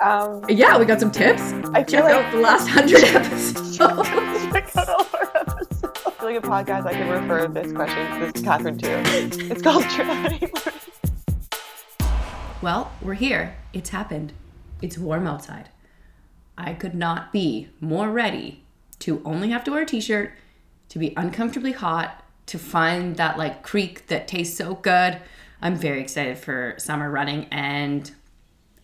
Um, Yeah, we got some tips. I feel Check like out the last hundred episodes. check out all our episodes. I feel like a podcast I can refer this question, this Catherine too. It's called Trinity. Well, we're here. It's happened. It's warm outside. I could not be more ready to only have to wear a t shirt, to be uncomfortably hot, to find that like creek that tastes so good. I'm very excited for summer running and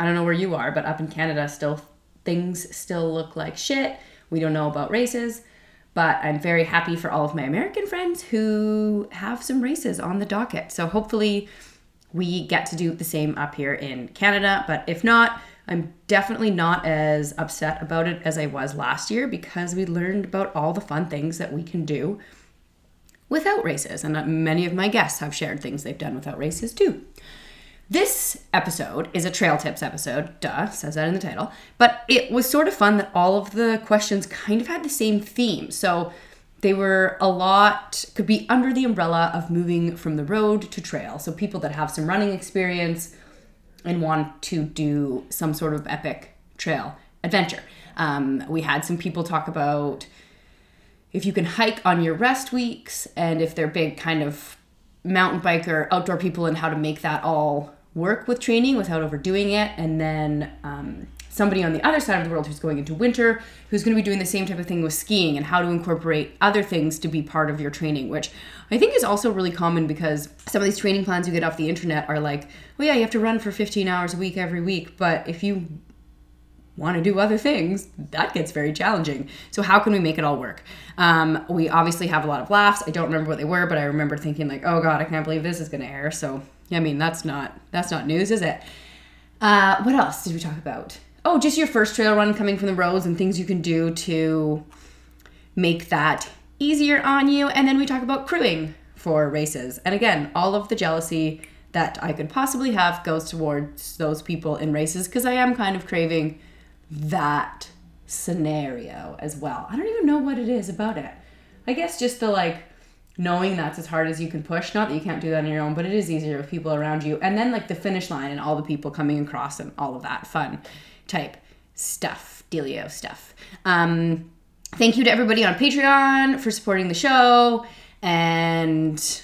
I don't know where you are, but up in Canada still things still look like shit. We don't know about races, but I'm very happy for all of my American friends who have some races on the docket. So hopefully we get to do the same up here in Canada. But if not, I'm definitely not as upset about it as I was last year because we learned about all the fun things that we can do without races. And uh, many of my guests have shared things they've done without races too. This episode is a trail tips episode, duh, says that in the title. But it was sort of fun that all of the questions kind of had the same theme. So they were a lot, could be under the umbrella of moving from the road to trail. So people that have some running experience and want to do some sort of epic trail adventure. Um, we had some people talk about if you can hike on your rest weeks and if they're big kind of mountain biker outdoor people and how to make that all work with training without overdoing it and then um, somebody on the other side of the world who's going into winter who's going to be doing the same type of thing with skiing and how to incorporate other things to be part of your training which i think is also really common because some of these training plans you get off the internet are like well yeah you have to run for 15 hours a week every week but if you want to do other things, that gets very challenging. So how can we make it all work? Um, we obviously have a lot of laughs. I don't remember what they were, but I remember thinking like, oh god, I can't believe this is going to air. So I mean, that's not that's not news, is it? Uh, what else did we talk about? Oh, just your first trail run coming from the roads and things you can do to make that easier on you. And then we talk about crewing for races. And again, all of the jealousy that I could possibly have goes towards those people in races because I am kind of craving that scenario as well. I don't even know what it is about it. I guess just the like knowing that's as hard as you can push. Not that you can't do that on your own, but it is easier with people around you. And then like the finish line and all the people coming across and all of that fun type stuff, dealio stuff. Um, thank you to everybody on Patreon for supporting the show. And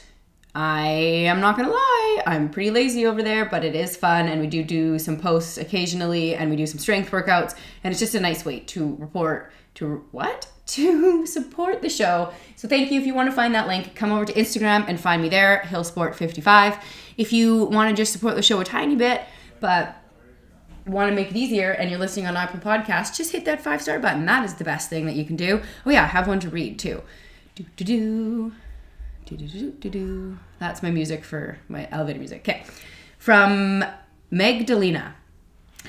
I am not gonna lie, I'm pretty lazy over there, but it is fun, and we do do some posts occasionally, and we do some strength workouts, and it's just a nice way to report to what to support the show. So thank you. If you want to find that link, come over to Instagram and find me there, Hilsport55. If you want to just support the show a tiny bit, but want to make it easier and you're listening on Apple Podcasts, just hit that five star button. That is the best thing that you can do. Oh yeah, I have one to read too. Do do do. Do, do, do, do, do. That's my music for my elevator music. Okay. From Magdalena.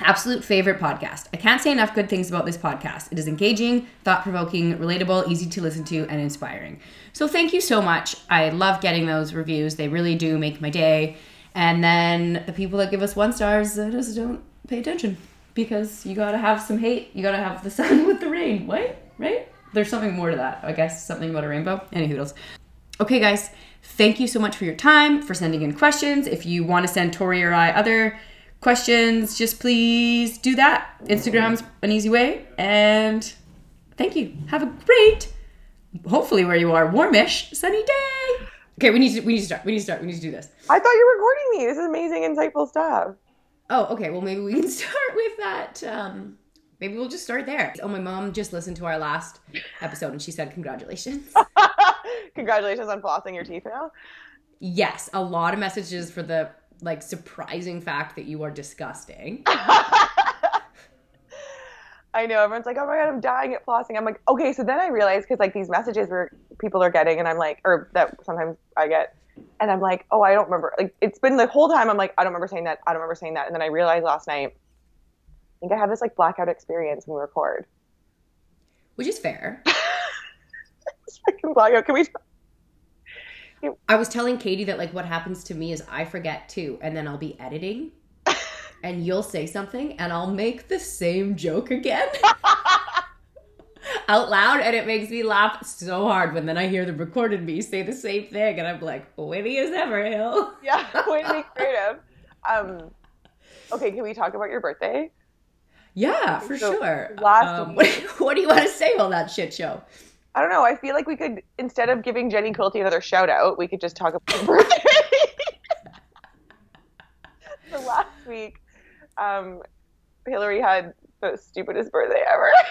Absolute favorite podcast. I can't say enough good things about this podcast. It is engaging, thought provoking, relatable, easy to listen to, and inspiring. So thank you so much. I love getting those reviews. They really do make my day. And then the people that give us one stars uh, just don't pay attention because you gotta have some hate. You gotta have the sun with the rain. What? Right? There's something more to that. I guess something about a rainbow. Any hoodles. Okay, guys, thank you so much for your time, for sending in questions. If you want to send Tory or I other questions, just please do that. Instagram's an easy way. And thank you. Have a great, hopefully where you are, warmish, sunny day. Okay, we need to we need to start. We need to start. We need to do this. I thought you were recording me. This is amazing, insightful stuff. Oh, okay. Well, maybe we can start with that. Um, maybe we'll just start there. Oh, my mom just listened to our last episode and she said congratulations. Congratulations on flossing your teeth now. Yes, a lot of messages for the like surprising fact that you are disgusting. I know everyone's like, "Oh my god, I'm dying at flossing." I'm like, okay. So then I realized because like these messages where people are getting, and I'm like, or that sometimes I get, and I'm like, oh, I don't remember. Like it's been the whole time. I'm like, I don't remember saying that. I don't remember saying that. And then I realized last night, I think I have this like blackout experience when we record. Which is fair. Fucking blackout. Can we? I was telling Katie that like what happens to me is I forget too, and then I'll be editing, and you'll say something, and I'll make the same joke again out loud, and it makes me laugh so hard when then I hear the recorded me say the same thing, and I'm like, witty as ever, Hill. yeah, be creative. Um, Okay, can we talk about your birthday? Yeah, for So, sure. last Um, week- what do you want to say about that shit show? I don't know. I feel like we could instead of giving Jenny Quilty another shout out, we could just talk about her birthday. so last week, um, Hilary had the stupidest birthday ever.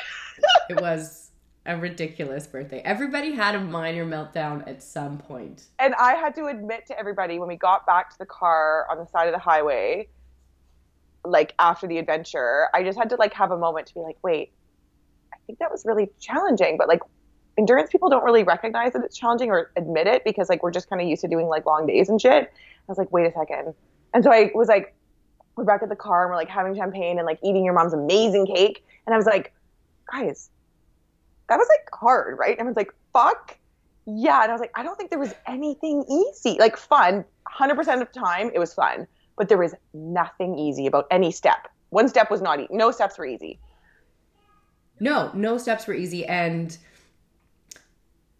It was a ridiculous birthday. Everybody had a minor meltdown at some point. and I had to admit to everybody when we got back to the car on the side of the highway, like after the adventure, I just had to like have a moment to be like, wait, I think that was really challenging. But like endurance people don't really recognize that it's challenging or admit it because like we're just kind of used to doing like long days and shit. I was like, wait a second. And so I was like, we're back at the car and we're like having champagne and like eating your mom's amazing cake. And I was like, guys, that was like hard, right? And I was like, fuck yeah. And I was like, I don't think there was anything easy. Like fun, 100% of the time, it was fun. But there was nothing easy about any step. One step was not easy. No steps were easy. No, no steps were easy. And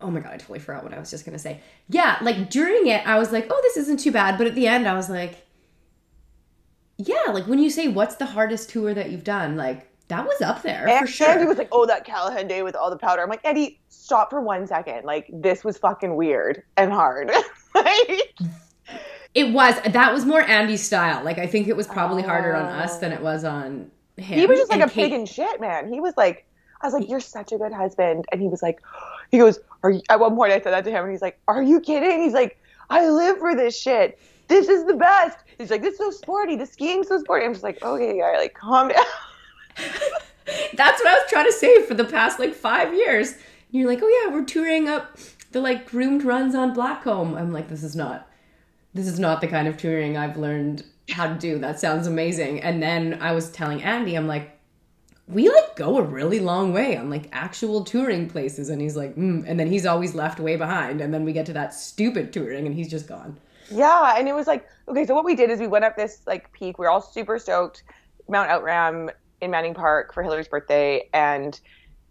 oh my God, I totally forgot what I was just going to say. Yeah, like during it, I was like, oh, this isn't too bad. But at the end, I was like, yeah, like when you say, what's the hardest tour that you've done? Like, that was up there And for sure. Andy was like, oh, that Callaghan day with all the powder. I'm like, Eddie, stop for one second. Like, this was fucking weird and hard. It was that was more Andy's style. Like I think it was probably harder on Oh. us than it oh. was on him. he was just like And a pig Kate- in shit, man. He was like, I was like, you're such a good husband. And he was like, he goes, are you, at one point I said that to him and he's like, are you kidding? He's like, I live for this shit. This is the best. He's like, this is so sporty. The skiing's so sporty. I'm just like, okay, guy, like, calm down. That's what I was trying to say for the past like five years. And you're like, oh yeah, we're touring up the like groomed runs on Blackcomb. I'm like, this is not, this is not the kind of touring I've learned how to do. That sounds amazing. And then I was telling Andy, I'm like, we like go a really long way on like actual touring places. And he's like, mm. and then he's always left way behind. And then we get to that stupid touring, and he's just gone. Yeah, and it was like okay. So what we did is we went up this like peak. We were all super stoked, Mount Outram in Manning Park for Hilary's birthday, and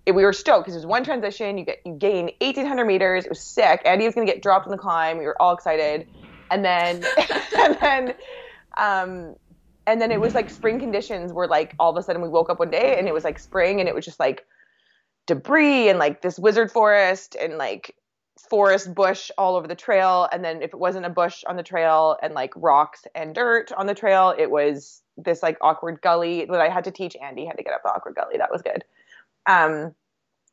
it, we were stoked because there's one transition. You get you gain 1,800 meters. It was sick. Andy was gonna get dropped on the climb. We were all excited, and then and then um and then it was like spring conditions were like all of a sudden we woke up one day and it was like spring and it was just like debris and like this wizard forest and like forest bush all over the trail. And then if it wasn't a bush on the trail and like rocks and dirt on the trail it was this like awkward gully that i had to teach andy how to get up the awkward gully. That was good. Um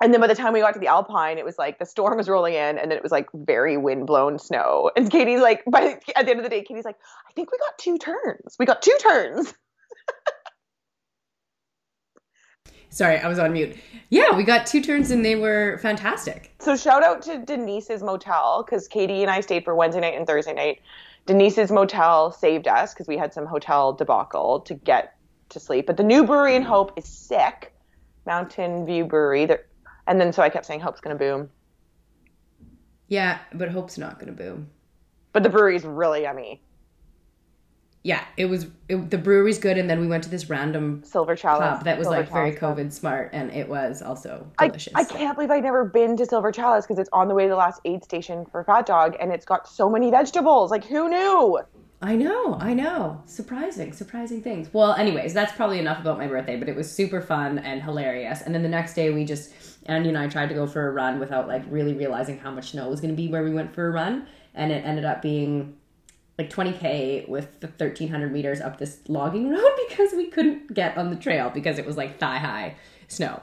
and then by the time we got to the alpine it was like the storm was rolling in and then it was like very wind-blown snow and katie's like by at the end of the day katie's like i think we got two turns we got two turns Sorry, I was on mute. Yeah, we got two turns and they were fantastic. So shout out to Denise's motel because Katie and I stayed for Wednesday night and Thursday night. Denise's motel saved us because we had some hotel debacle to get to sleep. But the new brewery in Hope is sick, Mountain View Brewery. They're, and then so I kept saying Hope's gonna boom, Yeah, but Hope's not going to boom. but the brewery's really yummy. Yeah, it was it, the brewery's good, and then we went to this random Silver Chalice pub that was Silver like very Chalice pub. COVID smart, and it was also I, delicious. I can't believe I've never been to Silver Chalice because it's on the way to the last aid station for Fat Dog, and it's got so many vegetables. Like who knew? I know, I know. Surprising, surprising things. Well, anyways, that's probably enough about my birthday, but it was super fun and hilarious. And then the next day, we just Andy and I tried to go for a run without like really realizing how much snow was going to be where we went for a run, and it ended up being like 20k with the 1300 meters up this logging road because we couldn't get on the trail because it was like thigh high snow.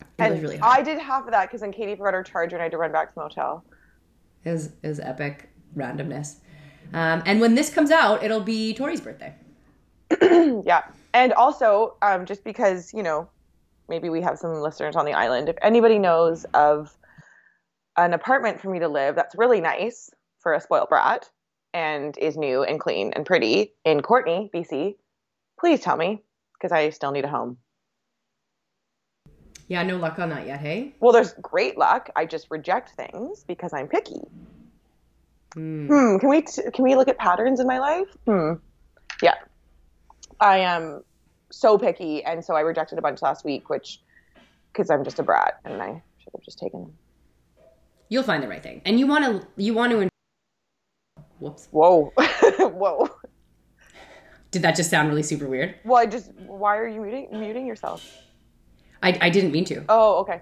It And was really hard. I did half of that because then Katie forgot her charger and I had to run back to the motel. Is is epic randomness. Um, and when this comes out, it'll be Tory's birthday. Yeah. And also, um, just because, you know, maybe we have some listeners on the island, if anybody knows of an apartment for me to live that's really nice for a spoiled brat and is new and clean and pretty in Courtenay, BC, please tell me because I still need a home. Yeah, no luck on that yet, hey? Well, there's great luck. I just reject things because I'm picky. Hmm. Hmm. Can we t- can we look at patterns in my life? Hmm. Yeah. I am so picky, and so I rejected a bunch last week, which because I'm just a brat, and I should have just taken them. You'll find the right thing. And you want to, you want to, whoops. Whoa, whoa. Did that just sound really super weird? Well, I just why are you muting muting yourself? I, I didn't mean to. Oh, okay.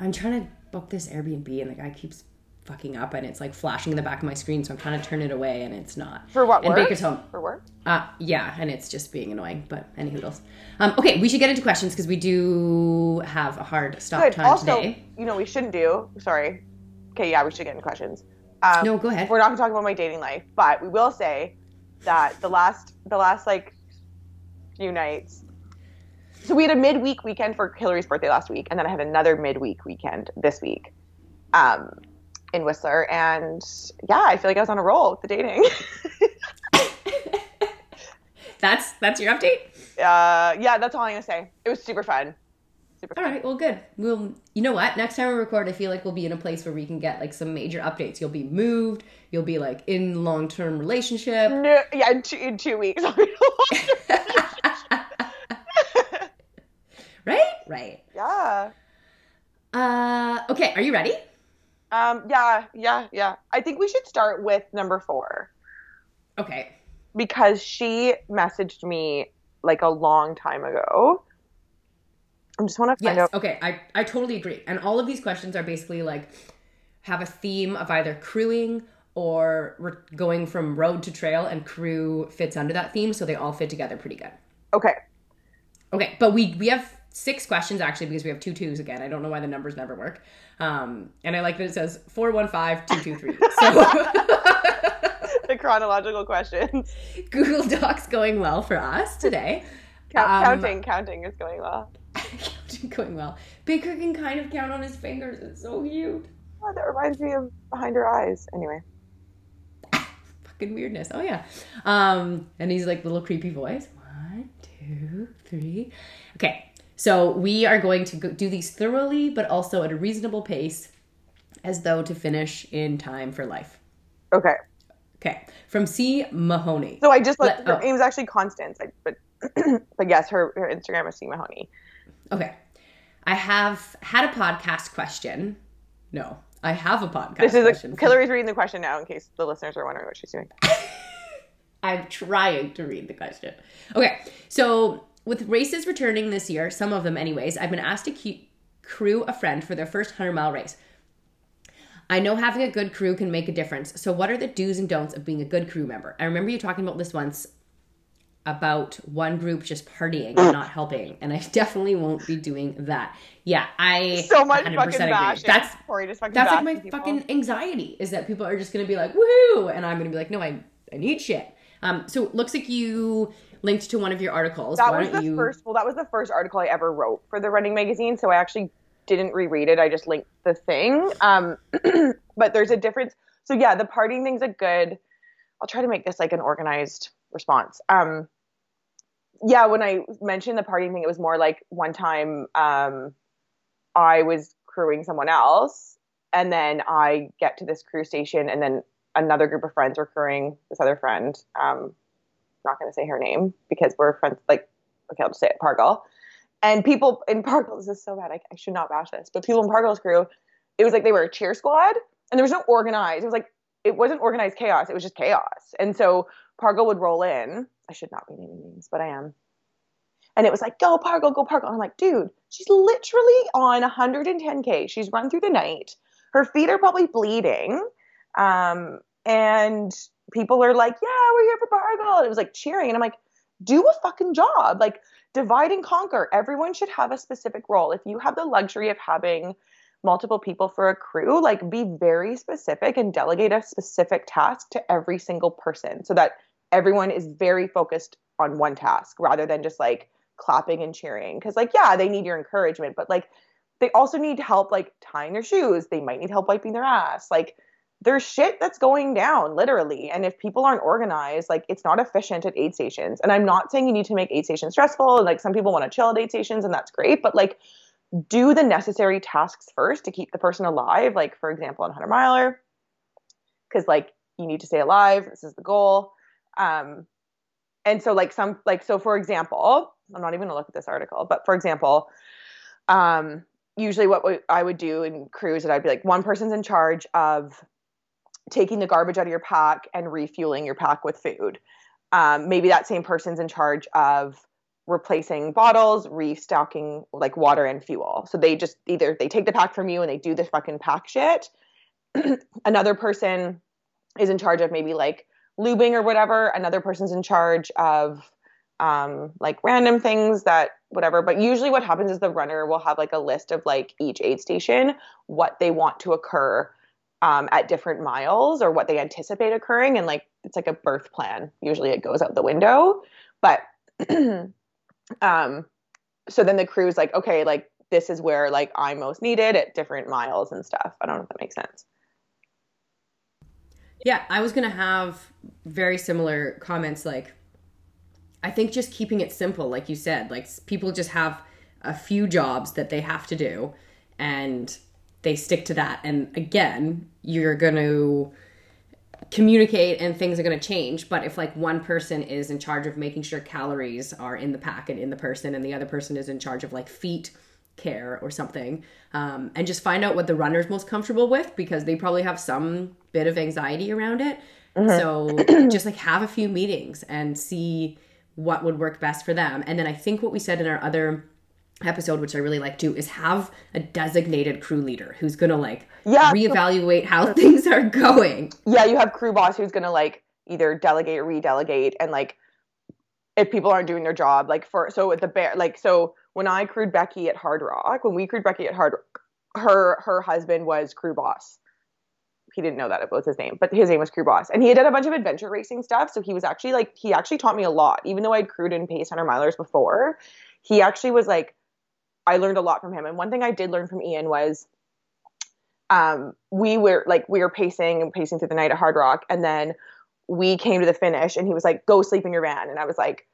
I'm trying to book this Airbnb and the guy keeps fucking up and it's like flashing in the back of my screen, so I'm trying to turn it away and it's not. For what? And work? Baker's home. For work? Uh, yeah, and it's just being annoying, but any hoodles. Um, okay, we should get into questions because we do have a hard stop Good. time Also, today. you know, we shouldn't do. Sorry. Okay, yeah, we should get into questions. Um, No, go ahead. We're not gonna talk about my dating life, but we will say that the last, the last like few nights. So we had a midweek weekend for Hilary's birthday last week, and then I had another midweek weekend this week, um, in Whistler, and yeah, I feel like I was on a roll with the dating. That's that's your update. uh, yeah, that's all I'm gonna say. It was super fun. Super All fun. right, well, good. We'll, you know what? Next time we record, I feel like we'll be in a place where we can get like some major updates. You'll be moved. You'll be like in long term relationship. No, yeah, in two, in two weeks. right, right. yeah. Uh, okay, are you ready? Um, yeah, yeah, yeah. I think we should start with number four Okay. because she messaged me like a long time ago. I just want to find Yes. out. Okay. I I totally agree. And all of these questions are basically like have a theme of either crewing or we're going from road to trail, and crew fits under that theme, so they all fit together pretty good. Okay. Okay, but we we have six questions actually because we have two twos again. I don't know why the numbers never work. Um, and I like that it says four one five two two three. So the chronological questions. Google Docs going well for us today. Count, Um, counting, counting is going well. Counting going well. Baker can kind of count on his fingers. It's so cute. Oh, that reminds me of Behind Her Eyes. Anyway. Fucking weirdness. Oh yeah. Um, and he's like little creepy voice. One, two, three. Okay. So we are going to do these thoroughly, but also at a reasonable pace, as though to finish in time for life. Okay. Okay. From C. Mahoney. So I just looked. Let- her oh. name is actually Constance, like, but but yes, her her Instagram is C Mahoney. Okay. I have had a podcast question. No, I have a podcast This is question. a, Hilary's reading the question now, in case the listeners are wondering what she's doing. I'm trying to read the question. Okay, so with races returning this year, some of them anyways, I've been asked to keep crew a friend for their first 100 mile race. I know having a good crew can make a difference. So, what are the do's and don'ts of being a good crew member? I remember you talking about this once about one group just partying and not helping, and I definitely won't be doing that. Yeah, I So much 100% fucking agree. bashing. That's Corey just fucking that's like my people. fucking anxiety is that people are just gonna be like woohoo and i'm gonna be like no i, I need shit um so it looks like you linked to one of your articles That why was the you first. Well, that was the first article I ever wrote for the Running magazine. So I actually didn't reread it. I just linked the thing. Um, but there's a difference. So yeah, the partying thing's a good. I'll try to make this like an organized response. Um, yeah, when I mentioned the partying thing, it was more like one time um, I was crewing someone else, and then I get to this crew station, and then another group of friends were crewing this other friend. Um, not going to say her name because we're friends. Like, okay, I'll just say it, Pargle. And people in Pargle, this is so bad. I, I should not bash this, but people in Pargle's crew, it was like they were a cheer squad, and there was no organized. It was like it wasn't organized chaos. It was just chaos. And so Pargle would roll in. I should not be naming names, but I am. And it was like, go Pargle, go Pargle. And I'm like, dude, she's literally on 110k. She's run through the night. Her feet are probably bleeding. Um, and people are like, yeah, we're here for Pargle. And it was like cheering. And I'm like, do a fucking job. Like, divide and conquer. Everyone should have a specific role. If you have the luxury of having multiple people for a crew, like, be very specific and delegate a specific task to every single person so that everyone is very focused on one task rather than just like clapping and cheering. Cause, like, yeah, they need your encouragement, but like, they also need help like tying their shoes. They might need help wiping their ass. Like, there's shit that's going down literally. And if people aren't organized like it's not efficient at aid stations. And i'm not saying you need to make aid stations stressful. And like some people want to chill at aid stations and that's great but like do the necessary tasks first to keep the person alive. Like for example on 100 miler because like you need to stay alive. This is the goal. Um and so like some like so for example i'm not even gonna look at this article but for example um usually what i would do in crews that i'd be like one person's in charge of taking the garbage out of your pack and refueling your pack with food. um, maybe that same person's in charge of replacing bottles, restocking like water and fuel. So they just either they take the pack from you and they do the fucking pack shit. Another person is in charge of maybe like lubing or whatever. Another person's in charge of um, like random things that whatever. But usually what happens is the runner will have like a list of like each aid station, what they want to occur um, at different miles or what they anticipate occurring. And like it's like a birth plan. Usually it goes out the window. But um, so then the crew's like, okay, like this is where like I'm most needed at different miles and stuff. I don't know if that makes sense. Yeah, I was gonna have very similar comments like I think just keeping it simple, like you said, like people just have a few jobs that they have to do and they stick to that. And again, you're going to communicate and things are going to change. But if like one person is in charge of making sure calories are in the pack and in the person and the other person is in charge of like feet care or something, um, and just find out what the runner's most comfortable with because they probably have some bit of anxiety around it. Mm-hmm. So just like have a few meetings and see what would work best for them. And then I think what we said in our other episode, which I really like too, is have a designated crew leader who's gonna like yeah. reevaluate how things are going. Yeah, you have crew boss who's gonna like either delegate or redelegate and like if people aren't doing their job, like for so at the bear like so when I crewed Becky at Hardrock, when we crewed Becky at Hardrock, her her husband was crew boss he didn't know that it was his name, but his name was Crew Boss. And he did a bunch of adventure racing stuff. So he was actually like, he actually taught me a lot. Even though I'd crewed in pace 100 milers before, he actually was like, I learned a lot from him. And one thing I did learn from Ian was um, we were like, we were pacing and pacing through the night at Hardrock. And then we came to the finish and he was like, go sleep in your van. And I was like,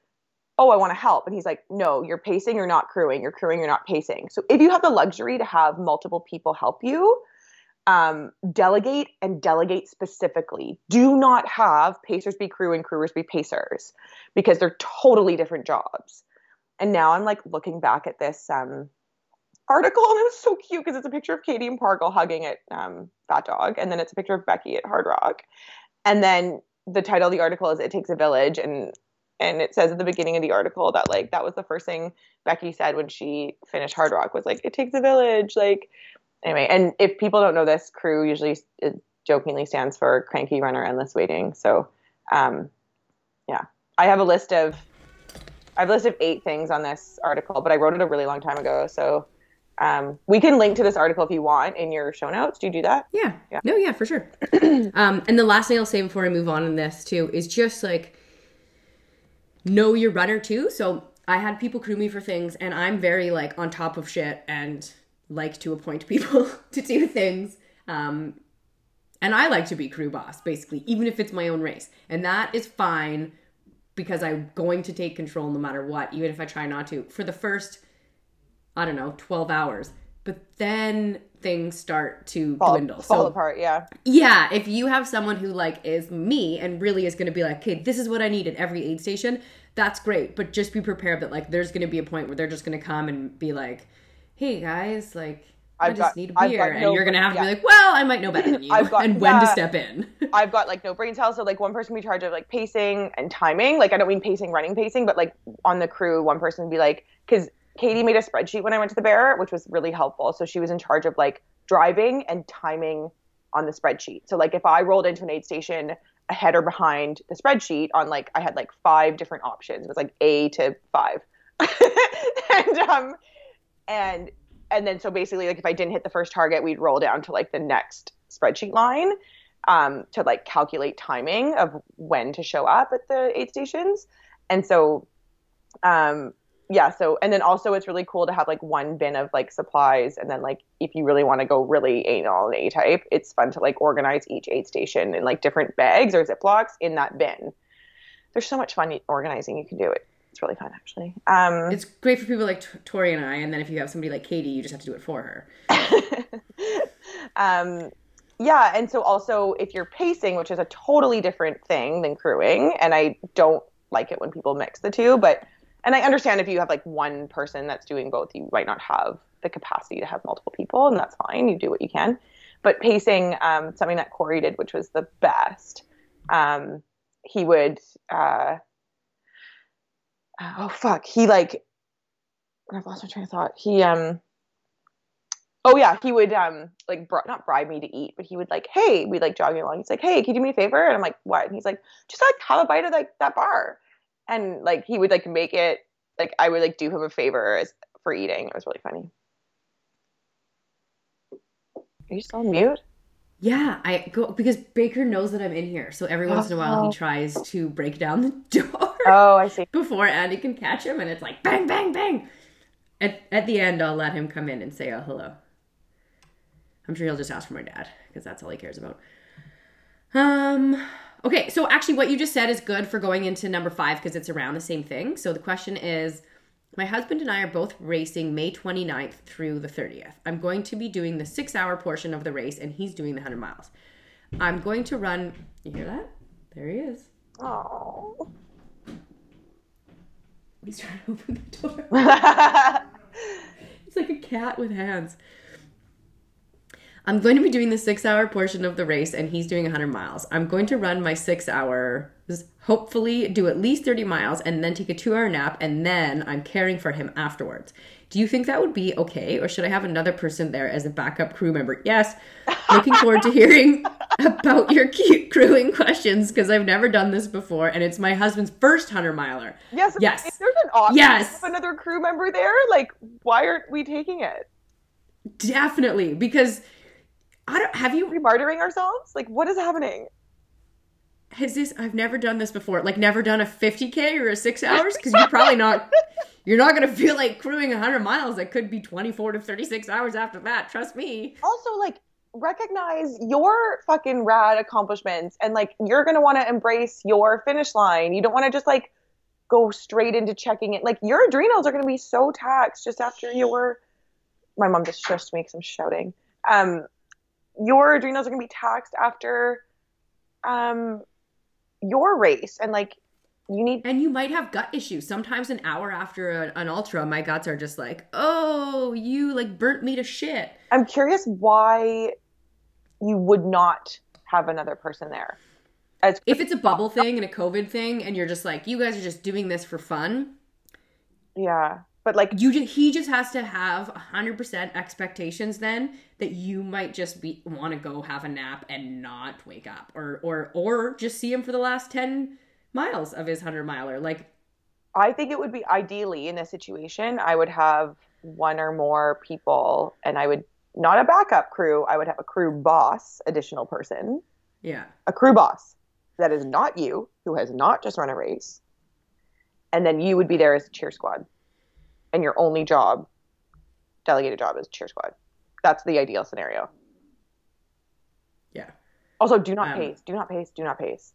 oh, I want to help. And he's like, no, you're pacing, you're not crewing. You're crewing, you're not pacing. So if you have the luxury to have multiple people help you, um, delegate and delegate specifically. Do not have pacers be crew and crewers be pacers because they're totally different jobs. And now I'm like looking back at this um, article and it was so cute because it's a picture of Katie and Pargle hugging at um, Fat Dog, and then it's a picture of Becky at Hardrock, and then the title of the article is "It Takes a Village," and and it says at the beginning of the article that like that was the first thing Becky said when she finished Hardrock was like, "It takes a village," like anyway, and if people don't know this, crew usually jokingly stands for cranky runner endless waiting. So, um, yeah, I have a list of I have listed eight things on this article, but I wrote it a really long time ago. So um, we can link to this article if you want in your show notes. Do you do that? Yeah. Yeah. No, yeah, for sure. um, and the last thing I'll say before I move on in this too is just like know your runner too. So I had people crew me for things, and I'm very like on top of shit and like to appoint people to do things. Um, and I like to be crew boss, basically, even if it's my own race. And that is fine because I'm going to take control no matter what, even if I try not to, for the first, I don't know, 12 hours. But then things start to fall, dwindle. Fall so, apart, yeah. Yeah, if you have someone who like is me and really is going to be like, okay, this is what I need at every aid station, that's great. But just be prepared that like there's going to be a point where they're just going to come and be like, hey guys, like I've I just got, need beer, and no you're gonna have to yeah. be like, well, I might know better than you, I've got, and when yeah, to step in. I've got like no brain cells, so like one person be charge of like pacing and timing. Like I don't mean pacing, running pacing, but like on the crew, one person would be like, because Katie made a spreadsheet when I went to the bear, which was really helpful. So she was in charge of like driving and timing on the spreadsheet. So like if I rolled into an aid station ahead or behind the spreadsheet on like I had like five different options. It was like A to five. and um and and then so basically like if i didn't hit the first target we'd roll down to like the next spreadsheet line um, to like calculate timing of when to show up at the aid stations. And so um, yeah so and then also it's really cool to have like one bin of like supplies. And then like if you really want to go really anal and a type it's fun to like organize each aid station in like different bags or ziplocs in that bin. There's so much fun organizing you can do it it's really fun actually. Um, it's great for people like Tory and I, and then if you have somebody like Katie, you just have to do it for her. um, yeah, and so also if you're pacing, which is a totally different thing than crewing, and I don't like it when people mix the two, but and I understand if you have like one person that's doing both, you might not have the capacity to have multiple people, and that's fine. You do what you can. But pacing, um, something that Corey did, which was the best. Um, he would uh, oh fuck, he like I've lost my train of thought. He um oh yeah, he would um like br- not bribe me to eat, but he would like, hey, we'd like jogging along. He's like, hey, can you do me a favor? And I'm like, what? And he's like, just like have a bite of like that bar, and like he would like make it like I would like do him a favor as for eating. It was really funny. Are you still on mute? Yeah, I go because Baker knows that I'm in here, so every once in a while Oh. he tries to break down the door Oh, I see. before Andy can catch him, and it's like bang, bang, bang. At at the end, I'll let him come in and say oh hello. I'm sure he'll just ask for my dad because that's all he cares about. Um. Okay, so actually, what you just said is good for going into number five because it's around the same thing. So the question is. My husband and I are both racing May 29th through the 30th. I'm going to be doing the six hour portion of the race, and he's doing the 100 miles. I'm going to run. You hear that? There he is. Oh. He's trying to open the door. It's like a cat with hands. I'm going to be doing the six hour portion of the race, and he's doing 100 miles. I'm going to run my six hours, hopefully, do at least 30 miles, and then take a two hour nap, and then I'm caring for him afterwards. Do you think that would be okay, or should I have another person there as a backup crew member? Yes. Looking forward to hearing about your cute crewing questions because I've never done this before, and it's my husband's first 100 miler. yes. Yes. If there's an option Yes. of another crew member there, like why aren't we taking it? Definitely, because I don't have Are you we martyring ourselves? Like what is happening? Has this I've never done this before. Like never done a 50k or a 6 hours cuz you're probably not you're not going to feel like crewing 100 miles. That could be 24 to 36 hours after that. Trust me. also like recognize your fucking rad accomplishments and like you're gonna want to embrace your finish line you don't want to just like go straight into checking it like your adrenals are gonna be so taxed just after your my mom just stressed me because i'm shouting um your adrenals are gonna be taxed after um your race and like you need And you might have gut issues. Sometimes an hour after a, an ultra, my guts are just like, "Oh, you like burnt me to shit." i'm curious why you would not have another person there as If it's a bubble thing and a COVID thing and you're just like, "You guys are just doing this for fun." yeah but like you just, he just has to have 100% expectations then that you might just be want to go have a nap and not wake up or or or just see him for the last 10 miles of his 100 miler like I think it would be ideally in this situation, I would have one or more people and I would not a backup crew, I would have a crew boss, additional person, yeah a crew boss that is not you, who has not just run a race. And then you would be there as a cheer squad. And your only job, delegated job, is cheer squad. That's the ideal scenario. yeah Also, do not Um, pace, do not pace, do not pace.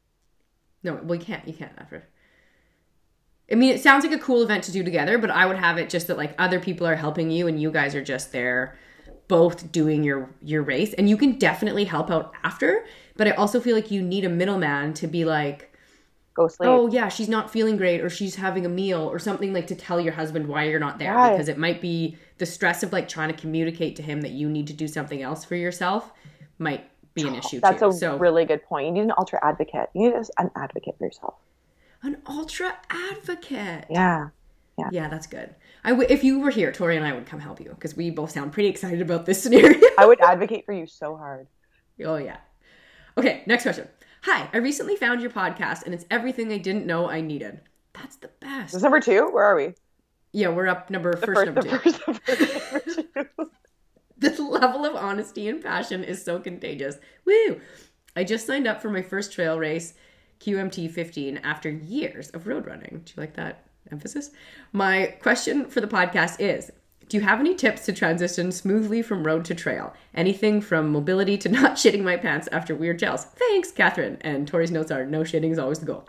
no well you can't you can't after I mean, it sounds like a cool event to do together, but I would have it just that like other people are helping you and you guys are just there both doing your your race and you can definitely help out after, but I also feel like you need a middleman to be like Go sleep. oh yeah she's not feeling great or she's having a meal or something like to tell your husband why you're not there Right. because it might be the stress of like trying to communicate to him that you need to do something else for yourself might be an oh, issue That's too a so really good point. You need an ultra advocate. You need an advocate for yourself. an ultra advocate Yeah. yeah Yeah, that's good I w- if you were here tory and i would come help you because we both sound pretty excited about this scenario I would advocate for you so hard. Oh, yeah. Okay, next question. Hi, I recently found your podcast and it's everything I didn't know I needed. That's the best. this number two? Where are we? Yeah, we're up number The first, number two. first, the first number two. The level of honesty and passion is so contagious. Woo! I just signed up for my first trail race, QMT 15, after years of road running. Do you like that emphasis? My question for the podcast is Do you have any tips to transition smoothly from road to trail? Anything from mobility to not shitting my pants after weird gels? Thanks, Catherine. And Tory's notes are no shitting is always the goal.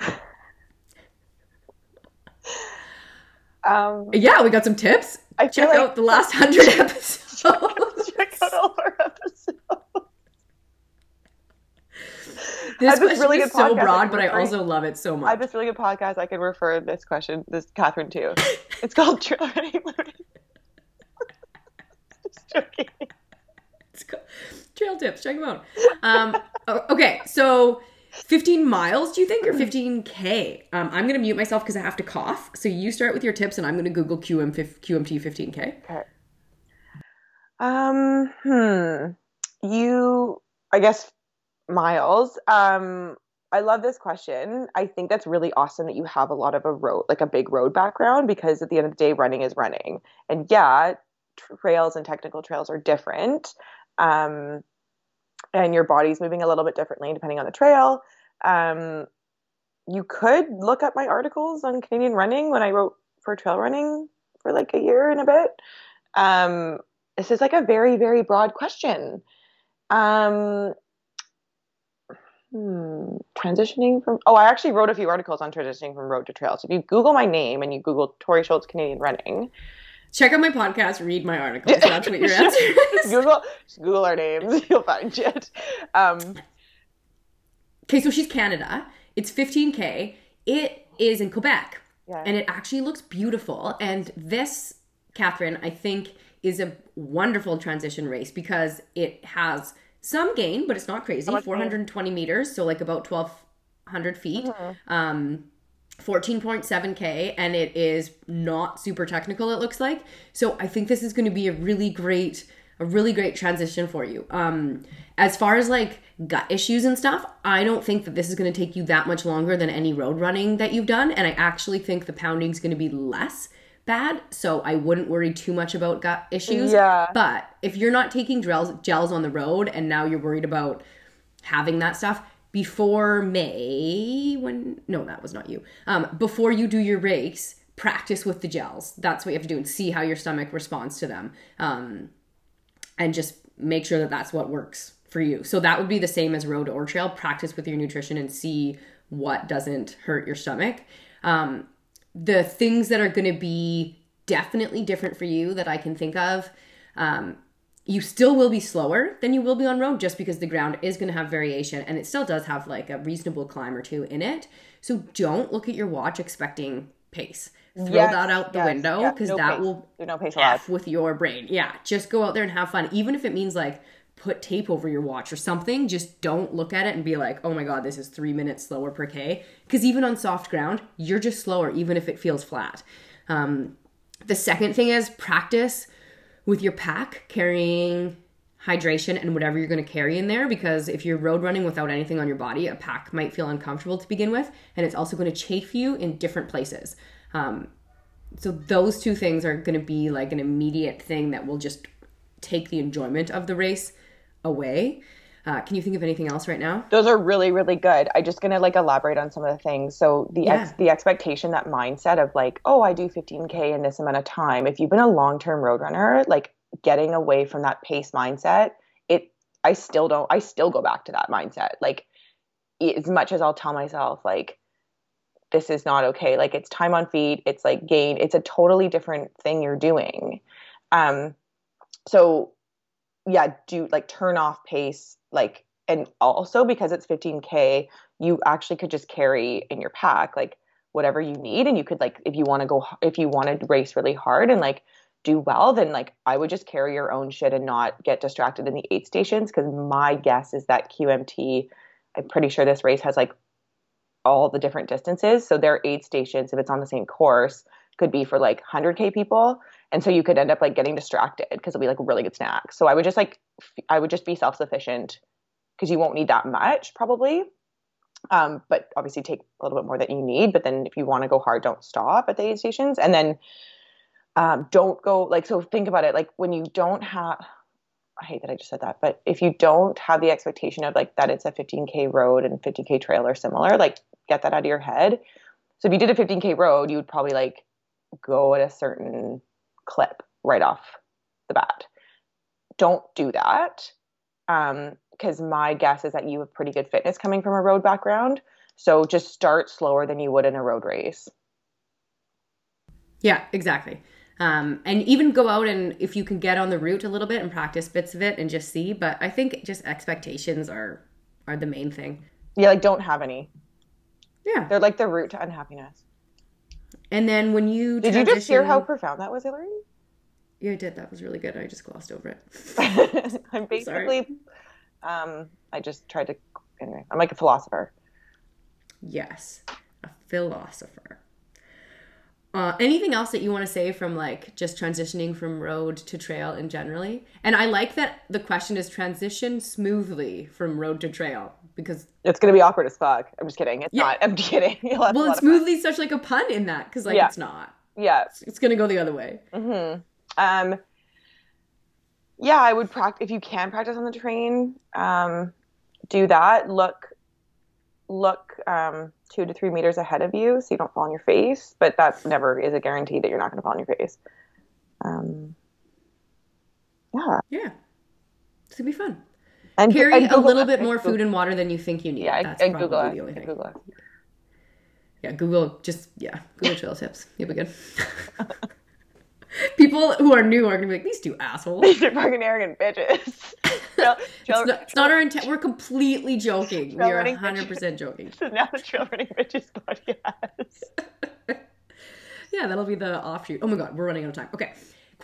Um, Yeah, we got some tips. I Check like out the last hundred episodes. check out all our episodes. This this really is so broad, but I also love it so much. I have this really good podcast. I could refer this question, this Catherine to. It's called Trail Running Loaded. Just It's co- Trail tips, check them out. Um, okay, so 15 miles, do you think, or 15K? Um, I'm going to mute myself because I have to cough. So you start with your tips, and I'm going to Google QM, QMT 15K. Okay. Um, hmm. You, I guess, miles. Um, I love this question. I think that's really awesome that you have a lot of a road, like a big road background, because at the end of the day, running is running. And yeah, trails and technical trails are different. Um, and your body's moving a little bit differently depending on the trail. Um, you could look up my articles on Canadian running when I wrote for trail running for like a year and a bit. Um, this is like a very, very broad question. Um, hmm, transitioning from, oh, I actually wrote a few articles on transitioning from road to trail. So if you Google my name and you Google Tory Scholz Canadian running, check out my podcast, read my articles. That's what your answer is. Google, Google our names, you'll find shit. Um, okay, so she's Canada. It's 15K. It is in Quebec. Yeah. And it actually looks beautiful. And this, Catherine, I think is a wonderful transition race because it has some gain, but it's not crazy. 420 meters, so like about 1,200 feet. Mm-hmm. Um, 14.7k and it is not super technical it looks like. So i think this is going to be a really great a really great transition for you. Um as far as like gut issues and stuff i don't think that this is going to take you that much longer than any road running that you've done and i actually think the pounding is going to be less bad so i wouldn't worry too much about gut issues. Yeah. But if you're not taking gels gels on the road and now you're worried about having that stuff before May, when no, that was not you. Um, before you do your race, practice with the gels. That's what you have to do and see how your stomach responds to them. Um, and just make sure that that's what works for you. So that would be the same as road or trail. Practice with your nutrition and see what doesn't hurt your stomach. Um, the things that are going to be definitely different for you that I can think of um, you still will be slower than you will be on road just because the ground is going to have variation and it still does have like a reasonable climb or two in it. So don't look at your watch expecting pace. Throw yes, that out the yes, window because no that pace. will no pace F with your brain. Yeah, just go out there and have fun. Even if it means like put tape over your watch or something, just don't look at it and be like, oh my God, this is three minutes slower per K. Because even on soft ground, you're just slower, even if it feels flat. Um, the second thing is practice with your pack carrying hydration and whatever you're going to carry in there because if you're road running without anything on your body a pack might feel uncomfortable to begin with and it's also going to chafe you in different places. Um, so those two things are going to be like an immediate thing that will just take the enjoyment of the race away uh, can you think of anything else right now? Those are really, really good. I'm just gonna like elaborate on some of the things. So the yeah. ex- the expectation, that mindset of like, oh, I do 15k in this amount of time. If you've been a long term road runner, like getting away from that pace mindset, it I still don't. I still go back to that mindset. Like as much as I'll tell myself like this is not okay. Like it's time on feet. It's like gain. It's a totally different thing you're doing. Um, so yeah, do like turn off pace like and also because it's 15k you actually could just carry in your pack like whatever you need and you could like if you want to go if you want to race really hard and like do well then like i would just carry your own shit and not get distracted in the aid stations because my guess is that qmt i'm pretty sure this race has like all the different distances so their aid stations if it's on the same course could be for like 100k people and so you could end up like getting distracted because it'll be like really good snacks so i would just like f- i would just be self-sufficient because you won't need that much probably. Um, but obviously take a little bit more that you need but then if you want to go hard don't stop at the aid stations. And then um, don't go like so think about it like when you don't have I hate that I just said that, but if you don't have the expectation of like that it's a 15k road and 50k trail or similar, like get that out of your head. So if you did a 15k road, you would probably like go at a certain clip right off the bat. Don't do that. because um, my guess is that you have pretty good fitness coming from a road background. So just start slower than you would in a road race. Yeah, exactly. Um, and even go out and if you can get on the route a little bit and practice bits of it and just see. But I think just expectations are are the main thing. Yeah, like don't have any. Yeah, they're like the route to unhappiness. And then when you did you just hear how profound that was, Hilary? Yeah, I did. That was really good. I just glossed over it. I'm basically, um, I just tried to. Anyway, I'm like a philosopher. Yes, a philosopher. Uh, anything else that you want to say from like just transitioning from road to trail and generally? And I like that the question is transition smoothly from road to trail because It's gonna be awkward as fuck. I'm just kidding. It's Yeah. not. I'm kidding. Well, it's smoothly such like a pun in that because like Yeah. it's not. Yeah. It's gonna go the other way. Hmm. Um, yeah, I would practice if you can practice on the train. Um, do that. Look, look um, two to three meters ahead of you so you don't fall on your face. But that never is a guarantee that you're not going to fall on your face. Um, yeah, Yeah, it's gonna be fun. And Carry and a little it. bit more food and water than you think you need. Yeah, That's I, Google the only thing. Google it. Yeah, Google just yeah, Google trail tips. You'll be good. People who are new are gonna be like, these two assholes. These are fucking arrogant bitches. Trail- trail- It's not, it's not our intent. We're completely joking. We are running 100% joking. This is now the Trail Running Bitches podcast. Yeah, that'll be the offshoot. Oh my god, we're running out of time. Okay.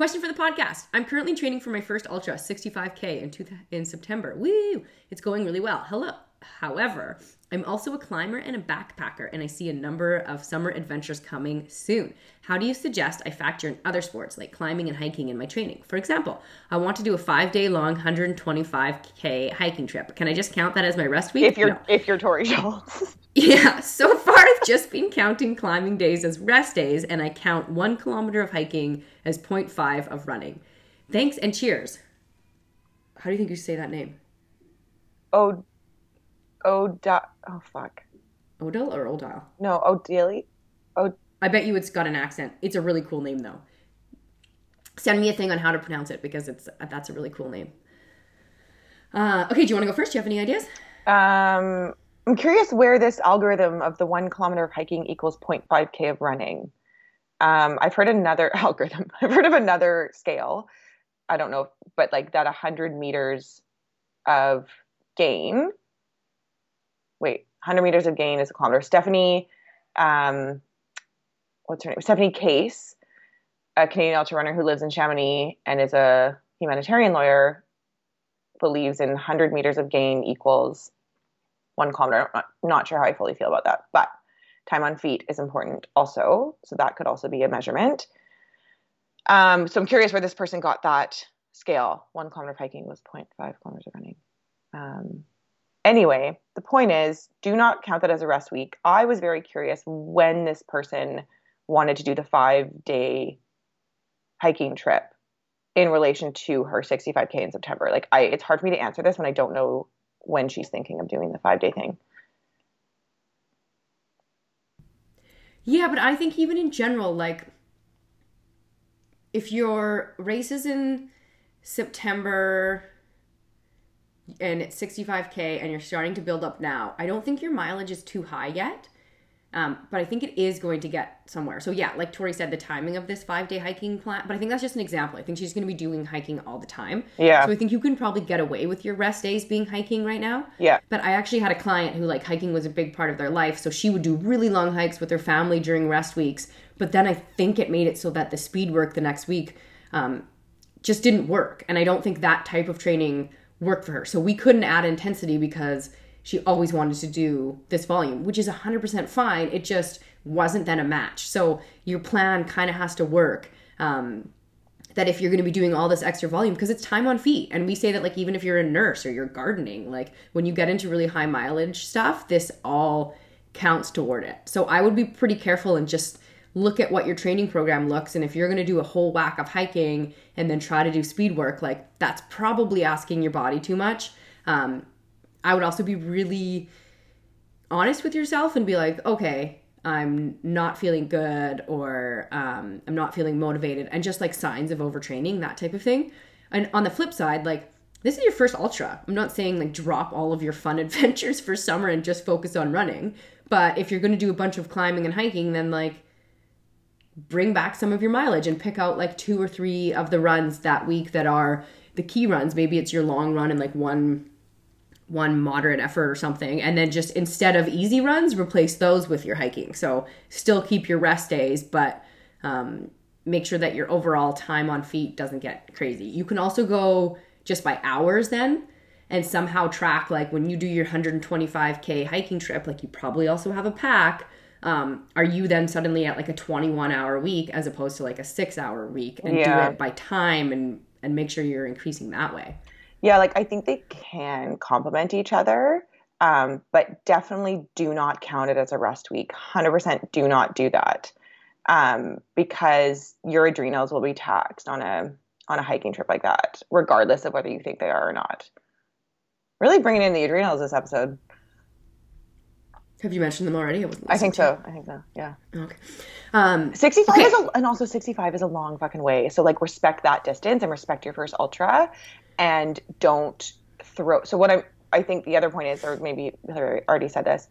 Question for the podcast. I'm currently training for my first ultra, 65k in two, in September. Woo! It's going really well. Hello. However, I'm also a climber and a backpacker, and I see a number of summer adventures coming soon. How do you suggest I factor in other sports like climbing and hiking in my training? For example, I want to do a five day long 125k hiking trip. Can I just count that as my rest week? If you're No. if you're Tory Scholz. Yeah, so far I've just been counting climbing days as rest days, and I count one kilometer of hiking as 0.5 of running. Thanks and cheers. How do you think you say that name? oh, oh, da- oh, fuck. Odell or Odile? No, O'Daly. Oh, I bet you it's got an accent. It's a really cool name though. Send me a thing on how to pronounce it because it's that's a really cool name. Uh, okay, do you want to go first? Do you have any ideas? Um, I'm curious where this algorithm of the one kilometer of hiking equals 0.5k of running. Um, I've heard another algorithm. I've heard of another scale. I don't know, but like that 100 meters of gain. Wait, 100 meters of gain is a kilometer. Stephanie, um, what's her name? Stephanie Case, a Canadian ultra runner who lives in Chamonix and is a humanitarian lawyer, believes in 100 meters of gain equals one kilometer. I'm not, sure how I fully feel about that, but time on feet is important also. So that could also be a measurement. Um, so I'm curious where this person got that scale. One kilometer of hiking was 0.5 kilometers of running. Um, anyway, the point is do not count that as a rest week. I was very curious when this person wanted to do the five day hiking trip in relation to her 65k in September. Like I it's hard for me to answer this when I don't know when she's thinking of doing the 5-day thing. Yeah, but I think even in general, like if your race is in September and it's 65k and you're starting to build up now, I don't think your mileage is too high yet. Um, but I think it is going to get somewhere. So yeah, like Tory said, the timing of this five day hiking plan. But I think that's just an example. I think she's going to be doing hiking all the time. Yeah. So I think you can probably get away with your rest days being hiking right now. Yeah. But I actually had a client who like hiking was a big part of their life, so she would do really long hikes with her family during rest weeks. But then I think it made it so that the speed work the next week um, just didn't work, and I don't think that type of training worked for her. So we couldn't add intensity because she always wanted to do this volume, which is 100% fine. It just wasn't then a match. So your plan kind of has to work. Um, that if you're going to be doing all this extra volume because it's time on feet and we say that like even if you're a nurse or you're gardening like when you get into really high mileage stuff this all counts toward it so i would be pretty careful and just look at what your training program looks and if you're going to do a whole whack of hiking and then try to do speed work like that's probably asking your body too much um, i would also be really honest with yourself and be like, okay, I'm not feeling good or um, I'm not feeling motivated, and just like signs of overtraining, that type of thing. And on the flip side, like, this is your first ultra. I'm not saying like drop all of your fun adventures for summer and just focus on running. But if you're going to do a bunch of climbing and hiking, then like bring back some of your mileage and pick out like two or three of the runs that week that are the key runs. Maybe it's your long run and like one one moderate effort or something and then just instead of easy runs replace those with your hiking so still keep your rest days but um, make sure that your overall time on feet doesn't get crazy you can also go just by hours then and somehow track like when you do your 125k hiking trip, like you probably also have a pack. Um, are you then suddenly at like a 21 hour week as opposed to like a six hour week and Yeah. do it by time and and make sure you're increasing that way? Yeah, like I think they can complement each other, um, but definitely do not count it as a rest week. 100% do not do that um, because your adrenals will be taxed on a on a hiking trip like that, regardless of whether you think they are or not. Really bringing in the adrenals this episode. Have you mentioned them already? wasn't I think so. I think so. Yeah. Okay. Um, 65 Okay. is a, and also 65 is a long fucking way. So like respect that distance and respect your first ultra and don't throw so what I'm I think the other point is or maybe Hilary already said this.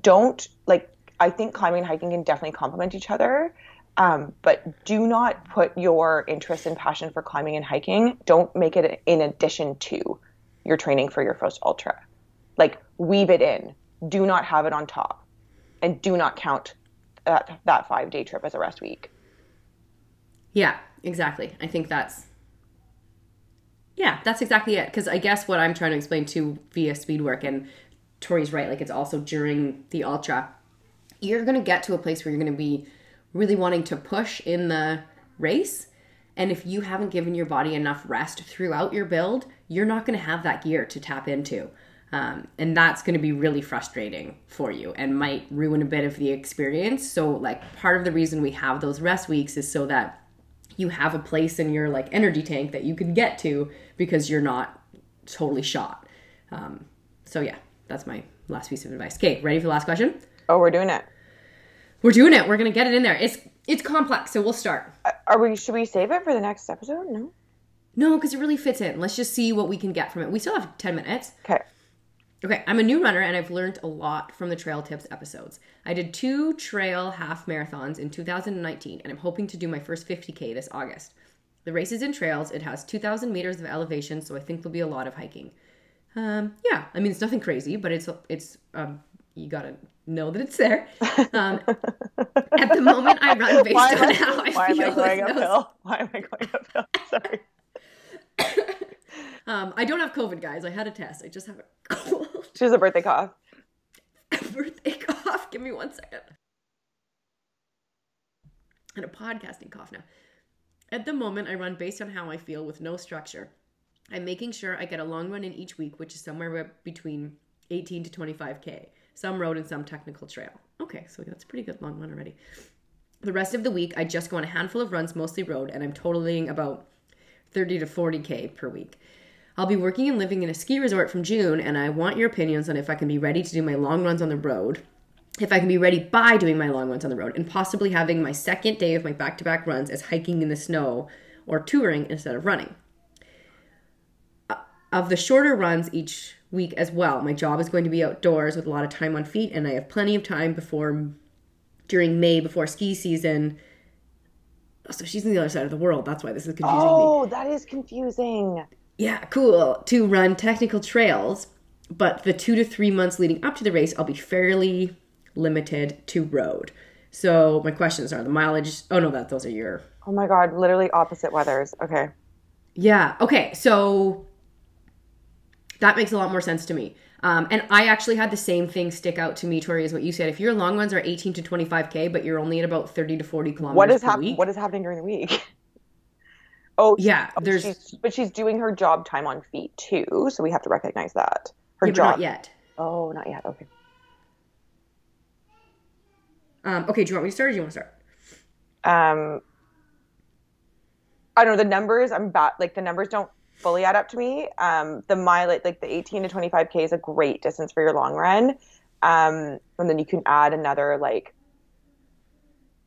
Don't like I think climbing and hiking can definitely complement each other. Um, but do not put your interest and passion for climbing and hiking, don't make it in addition to your training for your first ultra. Like weave it in. Do not have it on top. And do not count that that five day trip as a rest week. Yeah, exactly. I think that's yeah, that's exactly it. Because I guess what I'm trying to explain to via speed work, and Tory's right, like it's also during the ultra, you're gonna get to a place where you're gonna be really wanting to push in the race. And if you haven't given your body enough rest throughout your build, you're not going to have that gear to tap into. Um, and that's going to be really frustrating for you and might ruin a bit of the experience. So, like, part of the reason we have those rest weeks is so that you have a place in your like energy tank that you can get to because you're not totally shot. Um, so, yeah, that's my last piece of advice. Okay, ready for the last question? Oh, we're doing it. We're doing it. We're going to get it in there. It's it's complex, so we'll start. Uh, Are we? Should we save it for the next episode? No. No, because it really fits in. Let's just see what we can get from it. We still have 10 minutes. Okay. Okay, I'm a new runner and I've learned a lot from the Trail Tips episodes. I did two trail half marathons in 2019 and I'm hoping to do my first 50K this August. The race is in trails, it has 2,000 meters of elevation, so I think there'll be a lot of hiking. Um, yeah, I mean, it's nothing crazy, but it's, it's, um, you gotta know that it's there. Um, at the moment, I run based on how I, how I why am. I going uphill? Why am I going uphill? Sorry. Um, I don't have COVID, guys. I had a test. I just have a cold. She has a birthday cough. birthday cough. Give me one second. And a podcasting cough now. At the moment, I run based on how I feel with no structure. I'm making sure I get a long run in each week, which is somewhere between 18 to 25K. Some road and some technical trail. Okay, so that's a pretty good long run already. The rest of the week, I just go on a handful of runs, mostly road, and I'm totaling about 30 to 40K per week. I'll be working and living in a ski resort from June, and I want your opinions on if I can be ready to do my long runs on the road, if I can be ready by doing my long runs on the road, and possibly having my second day of my back to back runs as hiking in the snow or touring instead of running. Uh, Of the shorter runs each week as well, my job is going to be outdoors with a lot of time on feet, and I have plenty of time before during May before ski season. So she's on the other side of the world. That's why this is confusing me. Oh, that is confusing. Yeah, cool. To run technical trails, but the two to three months leading up to the race, I'll be fairly limited to road. So my questions are the mileage. Oh no, that those are your. Oh my god, literally opposite weathers. Okay. Yeah. Okay. So that makes a lot more sense to me. Um, and I actually had the same thing stick out to me, Tory, as what you said. If your long runs are 18 to 25k, but you're only at about 30 to 40 kilometers What is happening? What is happening during the week? Oh, yeah, oh, there's she's, but she's doing her job time on feet too, so we have to recognize that. Her yeah, job. not yet. Oh, not yet. Okay. Um, okay, do you want me to start or do you want to start? um I don't know the numbers I'm bad like the numbers don't fully add up to me um the mileage like the 18 to 25k is a great distance for your long run um and then you can add another like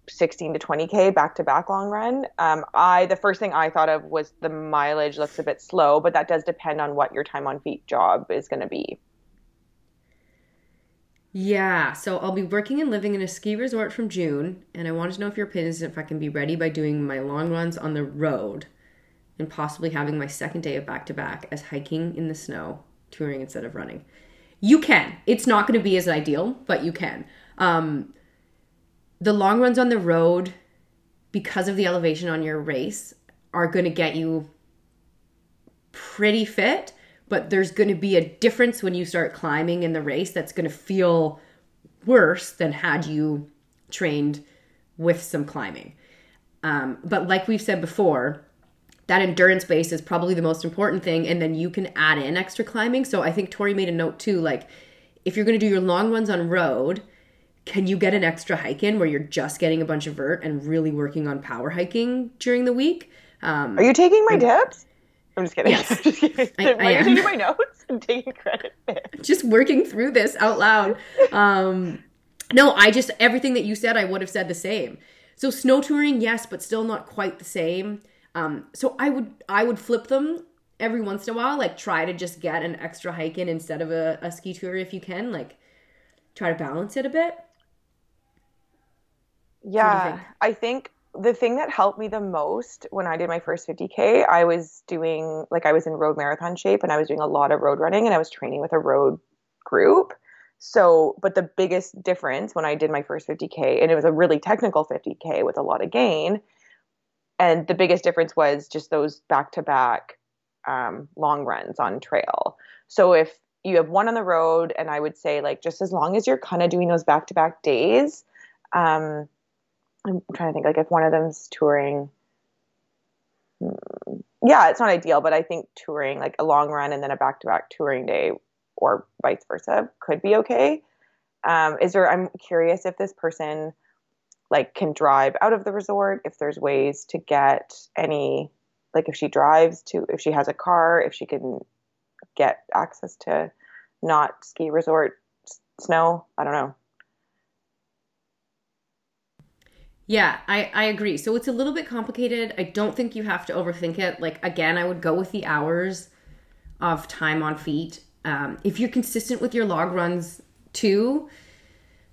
16 to 20k back to back long run um I the first thing I thought of was the mileage looks a bit slow but that does depend on what your time on feet job is going to be Yeah, so I'll be working and living in a ski resort from June, and I wanted to know if your opinion is if I can be ready by doing my long runs on the road and possibly having my second day of back to back as hiking in the snow, touring instead of running. You can. It's not going to be as ideal, but you can. Um, the long runs on the road, because of the elevation on your race, are going to get you pretty fit, but there's going to be a difference when you start climbing in the race that's going to feel worse than had you trained with some climbing. Um, but like we've said before, that endurance base is probably the most important thing, and then you can add in extra climbing. So I think Tory made a note too, like if you're going to do your long runs on road, can you get an extra hike in where you're just getting a bunch of vert and really working on power hiking during the week? Um, Are you taking my tips? I'm just kidding. Yes. I'm just kidding. I- I am. taking my notes and taking credit? just working through this out loud. Um, no, I just everything that you said, I would have said the same. So snow touring, yes, but still not quite the same. Um, so I would I would flip them every once in a while, like try to just get an extra hike in instead of a, a ski tour if you can, like try to balance it a bit. Yeah, think? I think the thing that helped me the most when I did my first 50K, I was doing, like, I was in road marathon shape and I was doing a lot of road running and I was training with a road group. So, but the biggest difference when I did my first 50K, and it was a really technical 50K with a lot of gain, and the biggest difference was just those back to back long runs on trail. So, if you have one on the road, and I would say, like, just as long as you're kind of doing those back to back days, um, I'm trying to think like if one of them's touring. hmm, Yeah, it's not ideal, but I think touring like a long run and then a back to back touring day or vice versa could be okay. Um, is there? I'm curious if this person like can drive out of the resort. If there's ways to get any, like if she drives to, if she has a car, if she can get access to not ski resort s- snow. I don't know. Yeah, I, I agree. So it's a little bit complicated. I don't think you have to overthink it. Like, again, I would go with the hours of time on feet. Um, if you're consistent with your log runs too,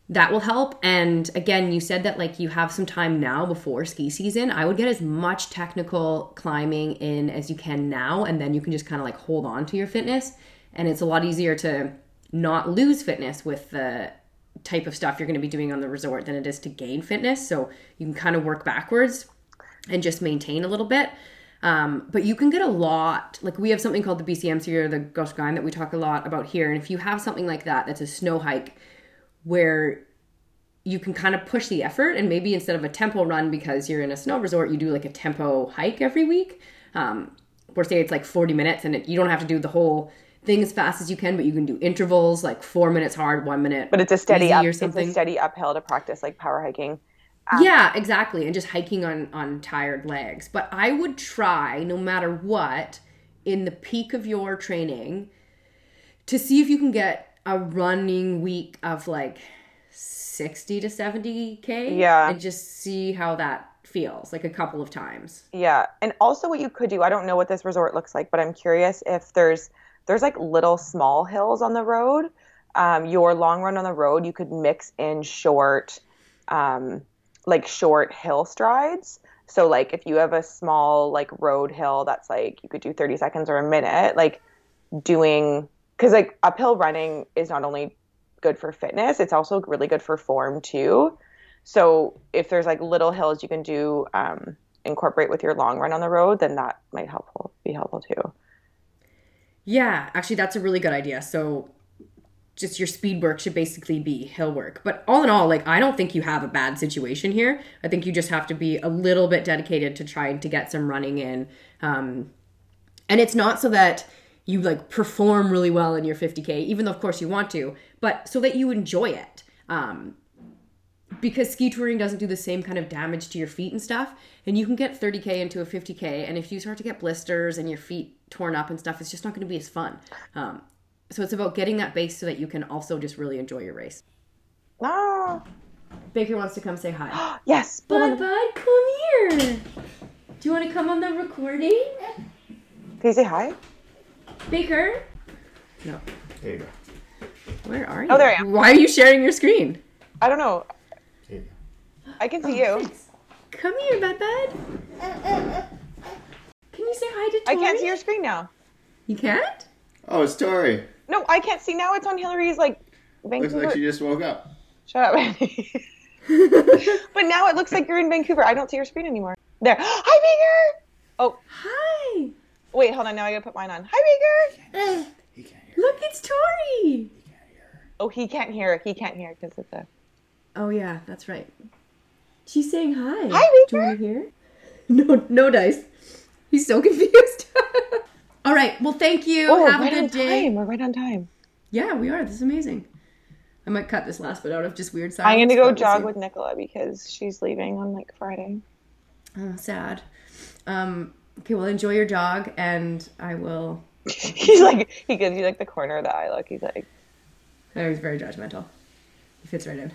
that will help. And again, you said that like you have some time now before ski season. I would get as much technical climbing in as you can now, and then you can just kind of like hold on to your fitness. And it's a lot easier to not lose fitness with the type of stuff you're going to be doing on the resort than it is to gain fitness. So you can kind of work backwards and just maintain a little bit. Um, but you can get a lot. Like we have something called the BCMC or the Goshgan that we talk a lot about here. And if you have something like that, that's a snow hike where you can kind of push the effort and maybe instead of a tempo run because you're in a snow resort, you do like a tempo hike every week. Um, or say it's like 40 minutes and it, you don't have to do the whole thing as fast as you can, but you can do intervals like four minutes hard, one minute. But it's a steady up, or it's something. a steady uphill to practice like power hiking. Um, yeah, exactly. And just hiking on on tired legs. But I would try no matter what in the peak of your training to see if you can get a running week of like 60 to 70k Yeah. and just see how that feels like a couple of times. Yeah, and also what you could do, I don't know what this resort looks like, but I'm curious if there's there's like little small hills on the road. Um, your long run on the road, you could mix in short, um, like short hill strides. So like if you have a small like road hill that's like you could do 30 seconds or a minute, like doing because like uphill running is not only good for fitness, it's also really good for form too. So if there's like little hills you can do um, incorporate with your long run on the road, then that might helpful be helpful too. Yeah, actually, that's a really good idea. So, just your speed work should basically be hill work. But all in all, like, I don't think you have a bad situation here. I think you just have to be a little bit dedicated to trying to get some running in. Um, and it's not so that you like perform really well in your 50K, even though, of course, you want to, but so that you enjoy it. Um, because ski touring doesn't do the same kind of damage to your feet and stuff and you can get 30k into a 50k and if you start to get blisters and your feet torn up and stuff it's just not going to be as fun. Um, so it's about getting that base so that you can also just really enjoy your race. Ah, baker wants to come say hi. Yes. bud bud. Come here. Do you want to come on the recording? Can you say hi? baker? No. There you go. where are you Oh, there I am. why are you sharing your screen? I don't know. There you go. I can see oh, you. come here bud bud can you say hi to Tory? I can't see your screen now. you can't Oh, it's Tory. No, I can't see now. It's on Hilary's like Looks like she just woke up. Shut up, Andy. but now it looks like you're in Vancouver. I don't see your screen anymore. There. Hi, Baker. Oh, Hi. Wait, hold on. Now I gotta put mine on. Hi, Baker. He can't hear. Look, it's Tory. Oh, he can't hear. He can't hear because it's a. Oh yeah, that's right. She's saying hi. Hi, Do you want to hear? No, no dice. He's so confused. All right. Well, thank you. Oh, Have a right on good day. time. We're right on time. Yeah, we are. This is amazing. I might cut this last bit out of just weird silence. I'm gonna go jog with Nicola because she's leaving on like Friday. Oh, sad. Um. Okay. Well, enjoy your jog, and I will. He's like he gives you like the corner of the eye look. He's like, Oh, he's very judgmental. He fits right in.